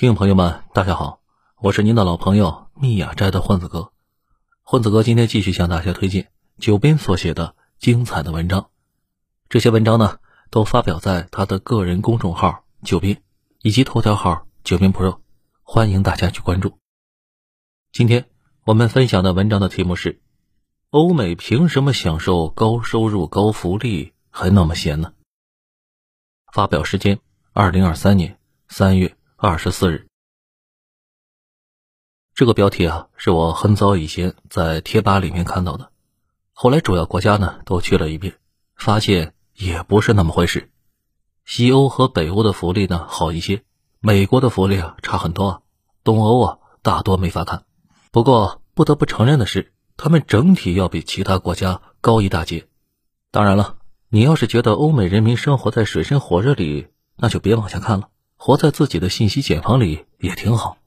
听众朋友们，大家好，我是您的老朋友密雅斋的混子哥。混子哥今天继续向大家推荐九斌所写的精彩的文章。这些文章呢，都发表在他的个人公众号“九斌”以及头条号“九斌 Pro”，欢迎大家去关注。今天我们分享的文章的题目是：欧美凭什么享受高收入、高福利还那么闲呢？发表时间：二零二三年三月。二十四日，这个标题啊，是我很早以前在贴吧里面看到的。后来主要国家呢都去了一遍，发现也不是那么回事。西欧和北欧的福利呢好一些，美国的福利啊差很多啊。东欧啊大多没法看。不过不得不承认的是，他们整体要比其他国家高一大截。当然了，你要是觉得欧美人民生活在水深火热里，那就别往下看了。活在自己的信息茧房里也挺好。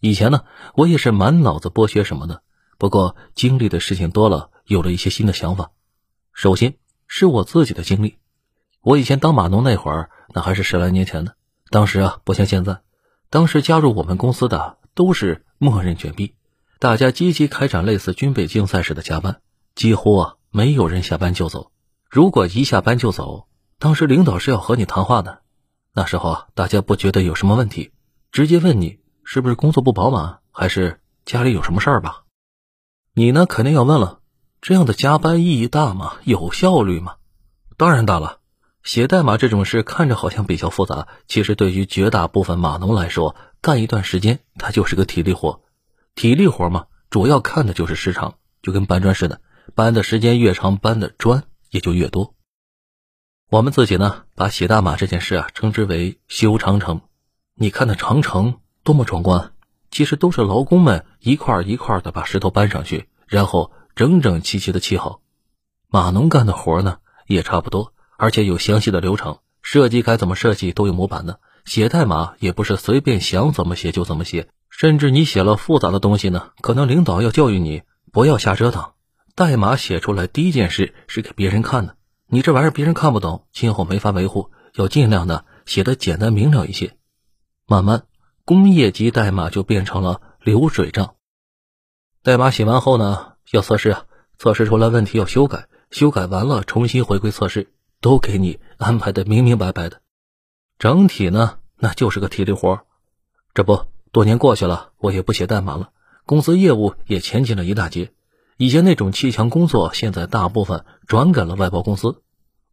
以前呢，我也是满脑子剥削什么的。不过经历的事情多了，有了一些新的想法。首先是我自己的经历。我以前当码农那会儿，那还是十来年前呢。当时啊，不像现在。当时加入我们公司的都是默认卷币，大家积极开展类似军备竞赛似的加班，几乎啊没有人下班就走。如果一下班就走，当时领导是要和你谈话的。那时候啊，大家不觉得有什么问题，直接问你是不是工作不饱满，还是家里有什么事儿吧？你呢，肯定要问了，这样的加班意义大吗？有效率吗？当然大了。写代码这种事看着好像比较复杂，其实对于绝大部分码农来说，干一段时间它就是个体力活。体力活嘛，主要看的就是时长，就跟搬砖似的，搬的时间越长，搬的砖也就越多。我们自己呢，把写代码这件事啊，称之为修长城。你看那长城多么壮观，其实都是劳工们一块一块的把石头搬上去，然后整整齐齐的砌好。码农干的活呢，也差不多，而且有详细的流程，设计该怎么设计都有模板的。写代码也不是随便想怎么写就怎么写，甚至你写了复杂的东西呢，可能领导要教育你不要瞎折腾。代码写出来第一件事是给别人看的。你这玩意儿别人看不懂，今后没法维护，要尽量的写的简单明了一些。慢慢，工业级代码就变成了流水账。代码写完后呢，要测试啊，测试出来问题要修改，修改完了重新回归测试，都给你安排的明明白白的。整体呢，那就是个体力活。这不，多年过去了，我也不写代码了，公司业务也前进了一大截。以前那种砌墙工作，现在大部分转给了外包公司。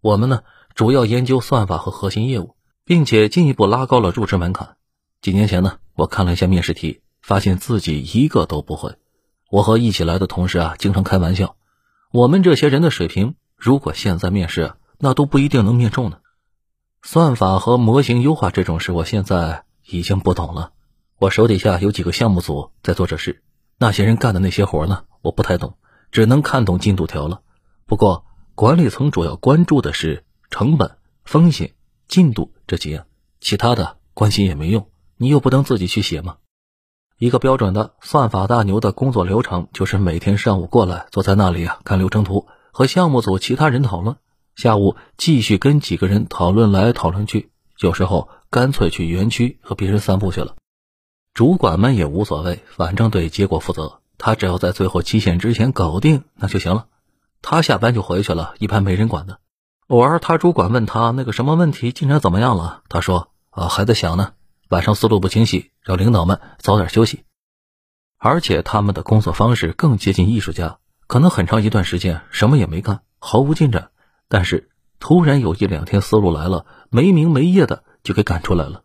我们呢，主要研究算法和核心业务，并且进一步拉高了入职门槛。几年前呢，我看了一下面试题，发现自己一个都不会。我和一起来的同事啊，经常开玩笑，我们这些人的水平，如果现在面试，那都不一定能面中呢。算法和模型优化这种事，我现在已经不懂了。我手底下有几个项目组在做这事，那些人干的那些活呢？我不太懂，只能看懂进度条了。不过管理层主要关注的是成本、风险、进度这几样，其他的关心也没用。你又不能自己去写吗？一个标准的算法大牛的工作流程就是每天上午过来坐在那里啊看流程图，和项目组其他人讨论，下午继续跟几个人讨论来讨论去，有时候干脆去园区和别人散步去了。主管们也无所谓，反正对结果负责。他只要在最后期限之前搞定，那就行了。他下班就回去了，一般没人管的。偶尔他主管问他那个什么问题进展怎么样了，他说啊还在想呢，晚上思路不清晰，让领导们早点休息。而且他们的工作方式更接近艺术家，可能很长一段时间什么也没干，毫无进展。但是突然有一两天思路来了，没名没业的就给赶出来了。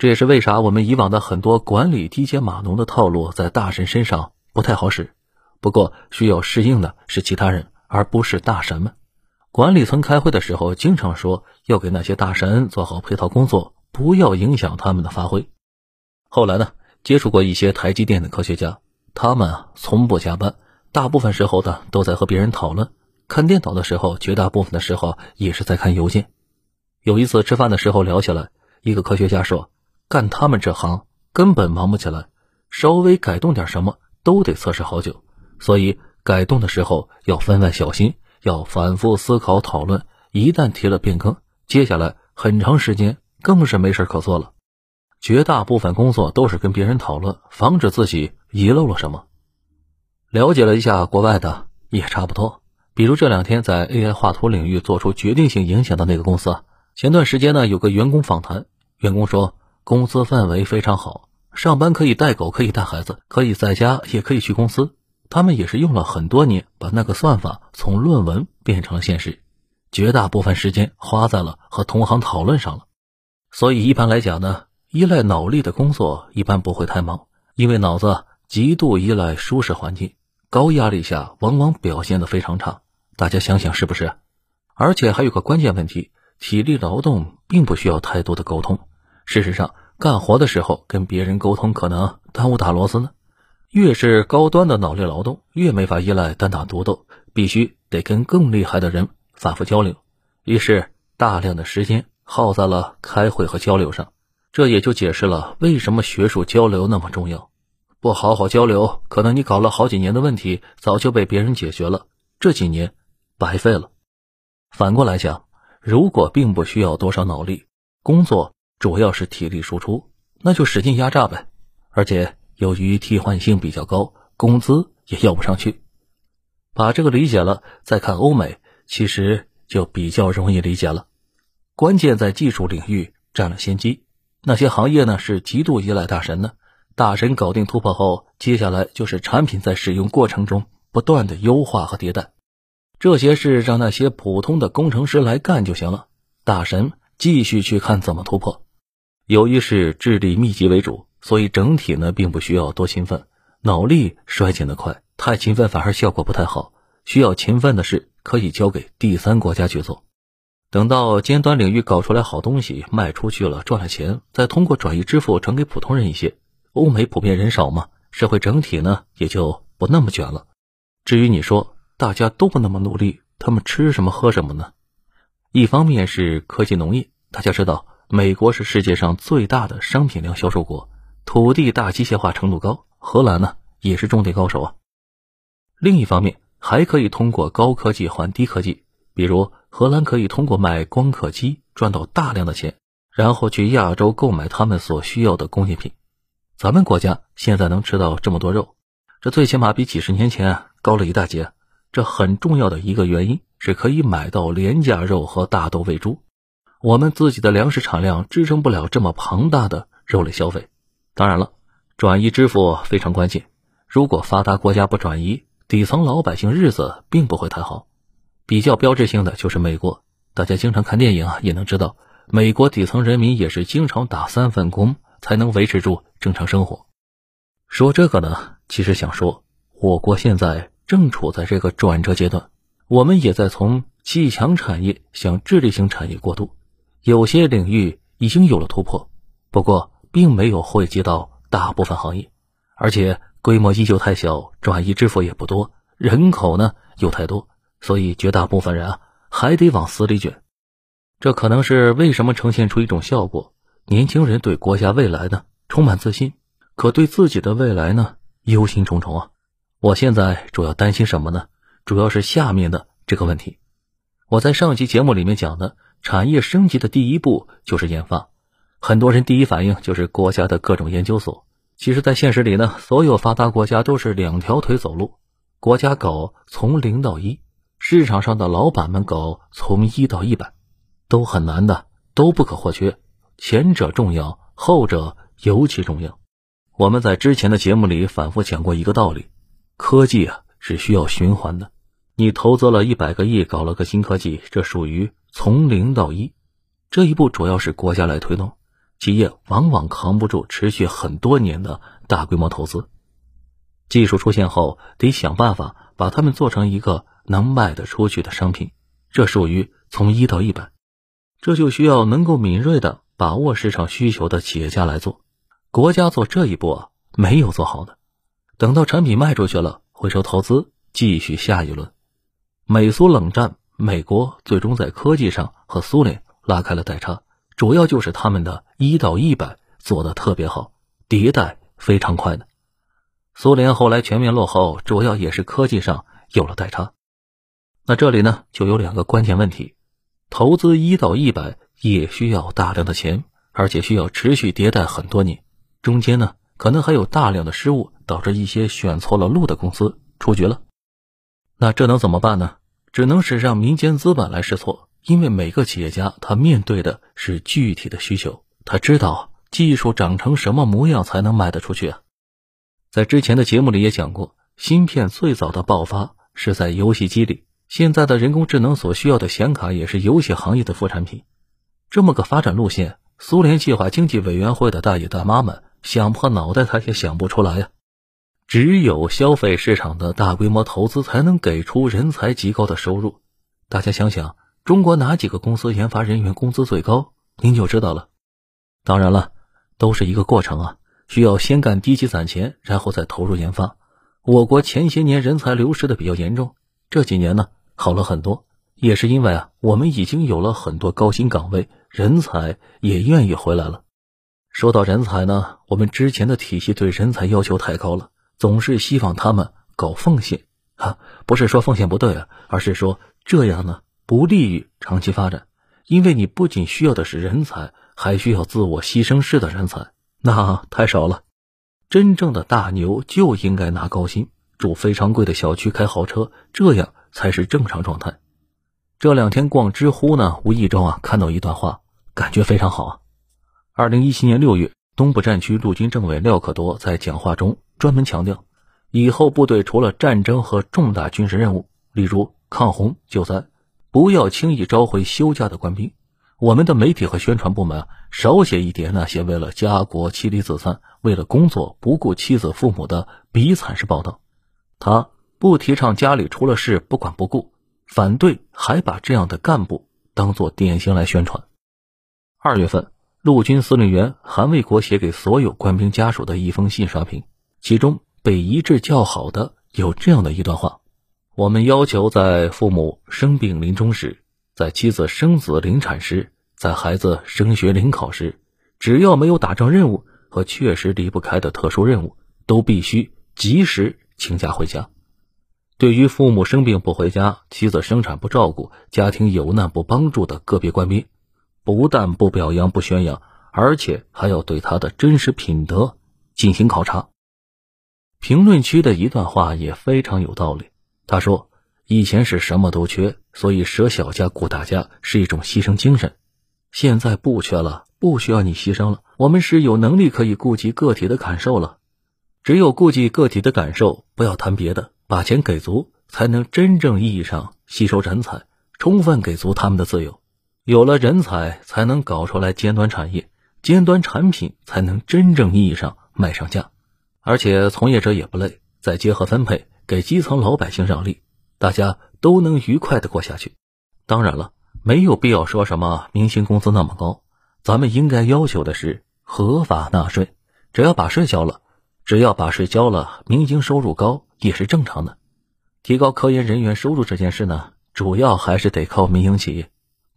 这也是为啥我们以往的很多管理低阶码农的套路在大神身上。不太好使，不过需要适应的是其他人，而不是大神们。管理层开会的时候，经常说要给那些大神做好配套工作，不要影响他们的发挥。后来呢，接触过一些台积电的科学家，他们啊从不加班，大部分时候呢都在和别人讨论。看电脑的时候，绝大部分的时候也是在看邮件。有一次吃饭的时候聊起来，一个科学家说，干他们这行根本忙不起来，稍微改动点什么。都得测试好久，所以改动的时候要分外小心，要反复思考讨论。一旦提了变更，接下来很长时间更是没事可做了。绝大部分工作都是跟别人讨论，防止自己遗漏了什么。了解了一下国外的，也差不多。比如这两天在 AI 画图领域做出决定性影响的那个公司啊，前段时间呢有个员工访谈，员工说公司氛围非常好，上班可以带狗，可以带孩子，可以在家，也可以去公司。他们也是用了很多年，把那个算法从论文变成了现实，绝大部分时间花在了和同行讨论上了。所以一般来讲呢。依赖脑力的工作一般不会太忙，因为脑子极度依赖舒适环境，高压力下往往表现的非常差。大家想想是不是？而且还有个关键问题，体力劳动并不需要太多的沟通。事实上，干活的时候跟别人沟通可能耽误打螺丝呢。越是高端的脑力劳动，越没法依赖单打独斗，必须得跟更厉害的人反复交流。于是，大量的时间耗在了开会和交流上。这也就解释了为什么学术交流那么重要。不好好交流，可能你搞了好几年的问题早就被别人解决了，这几年白费了。反过来讲，如果并不需要多少脑力，工作主要是体力输出，那就使劲压榨呗。而且由于替换性比较高，工资也要不上去。把这个理解了，再看欧美，其实就比较容易理解了。关键在技术领域占了先机。那些行业呢是极度依赖大神的，大神搞定突破后，接下来就是产品在使用过程中不断的优化和迭代，这些事让那些普通的工程师来干就行了，大神继续去看怎么突破。由于是智力密集为主，所以整体呢并不需要多勤奋，脑力衰减的快，太勤奋反而效果不太好。需要勤奋的事可以交给第三国家去做。等到尖端领域搞出来好东西卖出去了赚了钱，再通过转移支付传给普通人一些。欧美普遍人少嘛，社会整体呢也就不那么卷了。至于你说大家都不那么努力，他们吃什么喝什么呢？一方面是科技农业，大家知道美国是世界上最大的商品粮销售国，土地大机械化程度高。荷兰呢也是种地高手啊。另一方面还可以通过高科技换低科技，比如。荷兰可以通过卖光刻机赚到大量的钱，然后去亚洲购买他们所需要的工业品。咱们国家现在能吃到这么多肉，这最起码比几十年前高了一大截。这很重要的一个原因是可以买到廉价肉和大豆喂猪。我们自己的粮食产量支撑不了这么庞大的肉类消费。当然了，转移支付非常关键。如果发达国家不转移，底层老百姓日子并不会太好。比较标志性的就是美国，大家经常看电影啊，也能知道，美国底层人民也是经常打三份工才能维持住正常生活。说这个呢，其实想说，我国现在正处在这个转折阶段，我们也在从技强产业向智力型产业过渡，有些领域已经有了突破，不过并没有惠及到大部分行业，而且规模依旧太小，转移支付也不多，人口呢又太多。所以，绝大部分人啊，还得往死里卷。这可能是为什么呈现出一种效果：年轻人对国家未来呢充满自信，可对自己的未来呢忧心忡忡啊。我现在主要担心什么呢？主要是下面的这个问题。我在上期节目里面讲的，产业升级的第一步就是研发。很多人第一反应就是国家的各种研究所。其实，在现实里呢，所有发达国家都是两条腿走路，国家搞从零到一。市场上的老板们搞从一到一百，都很难的，都不可或缺。前者重要，后者尤其重要。我们在之前的节目里反复讲过一个道理：科技啊是需要循环的。你投资了一百个亿搞了个新科技，这属于从零到一。这一步主要是国家来推动，企业往往扛不住持续很多年的大规模投资。技术出现后，得想办法把它们做成一个。能卖得出去的商品，这属于从一到一百，这就需要能够敏锐的把握市场需求的企业家来做。国家做这一步啊，没有做好的，等到产品卖出去了，回收投资，继续下一轮。美苏冷战，美国最终在科技上和苏联拉开了代差，主要就是他们的一到一百做的特别好，迭代非常快的。苏联后来全面落后，主要也是科技上有了代差。那这里呢，就有两个关键问题：投资一到一百也需要大量的钱，而且需要持续迭代很多年，中间呢可能还有大量的失误，导致一些选错了路的公司出局了。那这能怎么办呢？只能是让民间资本来试错，因为每个企业家他面对的是具体的需求，他知道技术长成什么模样才能卖得出去啊。在之前的节目里也讲过，芯片最早的爆发是在游戏机里。现在的人工智能所需要的显卡也是游戏行业的副产品。这么个发展路线，苏联计划经济委员会的大爷大妈们想破脑袋他也想不出来呀。只有消费市场的大规模投资才能给出人才极高的收入。大家想想，中国哪几个公司研发人员工资最高？您就知道了。当然了，都是一个过程啊。需要先干低级攒钱，然后再投入研发。我国前些年人才流失的比较严重，这几年呢好了很多，也是因为啊我们已经有了很多高薪岗位，人才也愿意回来了。说到人才呢，我们之前的体系对人才要求太高了，总是希望他们搞奉献啊，不是说奉献不对啊，而是说这样呢不利于长期发展，因为你不仅需要的是人才，还需要自我牺牲式的人才。那太少了，真正的大牛就应该拿高薪，住非常贵的小区，开豪车，这样才是正常状态。这两天逛知乎呢，无意中啊看到一段话，感觉非常好啊。二零一七年六月，东部战区陆军政委廖可多在讲话中专门强调，以后部队除了战争和重大军事任务，例如抗洪救灾，不要轻易召回休假的官兵。我们的媒体和宣传部门啊，少写一点那些为了家国妻离子散、为了工作不顾妻子父母的比惨式报道。他不提倡家里出了事不管不顾，反对还把这样的干部当做典型来宣传。二月份，陆军司令员韩卫国写给所有官兵家属的一封信刷屏，其中被一致叫好的有这样的一段话：我们要求在父母生病临终时。在妻子生子临产时，在孩子升学临考时，只要没有打仗任务和确实离不开的特殊任务，都必须及时请假回家。对于父母生病不回家、妻子生产不照顾、家庭有难不帮助的个别官兵，不但不表扬不宣扬，而且还要对他的真实品德进行考察。评论区的一段话也非常有道理，他说。以前是什么都缺，所以舍小家顾大家是一种牺牲精神。现在不缺了，不需要你牺牲了。我们是有能力可以顾及个体的感受了。只有顾及个体的感受，不要谈别的，把钱给足，才能真正意义上吸收人才，充分给足他们的自由。有了人才，才能搞出来尖端产业，尖端产品才能真正意义上卖上价。而且从业者也不累，再结合分配，给基层老百姓让利。大家都能愉快的过下去。当然了，没有必要说什么明星工资那么高，咱们应该要求的是合法纳税。只要把税交了，只要把税交了，明星收入高也是正常的。提高科研人员收入这件事呢，主要还是得靠民营企业。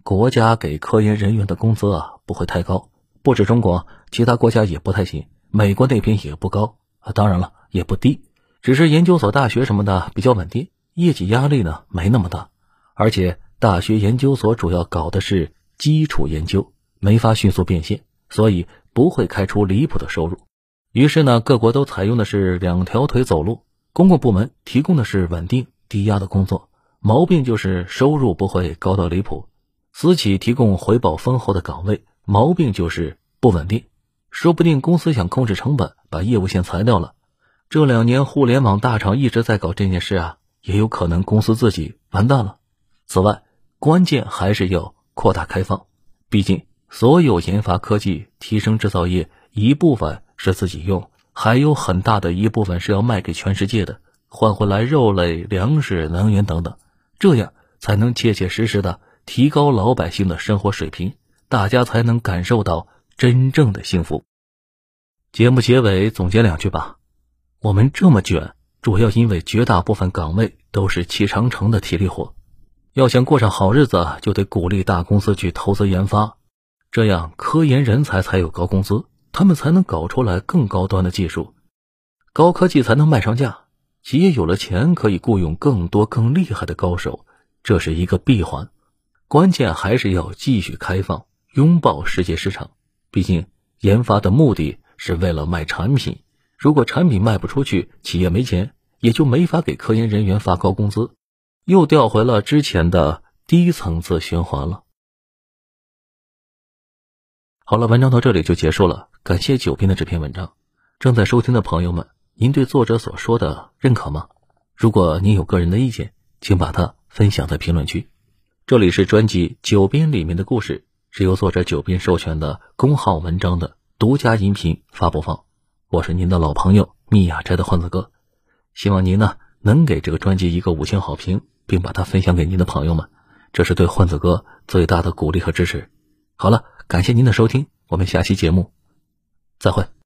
国家给科研人员的工资啊不会太高，不止中国，其他国家也不太行。美国那边也不高啊，当然了也不低，只是研究所、大学什么的比较稳定。业绩压力呢没那么大，而且大学研究所主要搞的是基础研究，没法迅速变现，所以不会开出离谱的收入。于是呢，各国都采用的是两条腿走路，公共部门提供的是稳定低压的工作，毛病就是收入不会高到离谱；私企提供回报丰厚的岗位，毛病就是不稳定，说不定公司想控制成本，把业务线裁掉了。这两年互联网大厂一直在搞这件事啊。也有可能公司自己完蛋了。此外，关键还是要扩大开放。毕竟，所有研发科技、提升制造业，一部分是自己用，还有很大的一部分是要卖给全世界的，换回来肉类、粮食、能源等等，这样才能切切实实的提高老百姓的生活水平，大家才能感受到真正的幸福。节目结尾总结两句吧：我们这么卷。主要因为绝大部分岗位都是起长城的体力活，要想过上好日子，就得鼓励大公司去投资研发，这样科研人才才有高工资，他们才能搞出来更高端的技术，高科技才能卖上价，企业有了钱可以雇佣更多更厉害的高手，这是一个闭环。关键还是要继续开放，拥抱世界市场，毕竟研发的目的是为了卖产品，如果产品卖不出去，企业没钱，也就没法给科研人员发高工资，又调回了之前的低层次循环了。好了，文章到这里就结束了，感谢九编的这篇文章。正在收听的朋友们，您对作者所说的认可吗？如果您有个人的意见，请把它分享在评论区。这里是专辑《九编》里面的故事，是由作者九斌授权的公号文章的独家音频发布方。我是您的老朋友密雅斋的混子哥，希望您呢能给这个专辑一个五星好评，并把它分享给您的朋友们，这是对混子哥最大的鼓励和支持。好了，感谢您的收听，我们下期节目再会。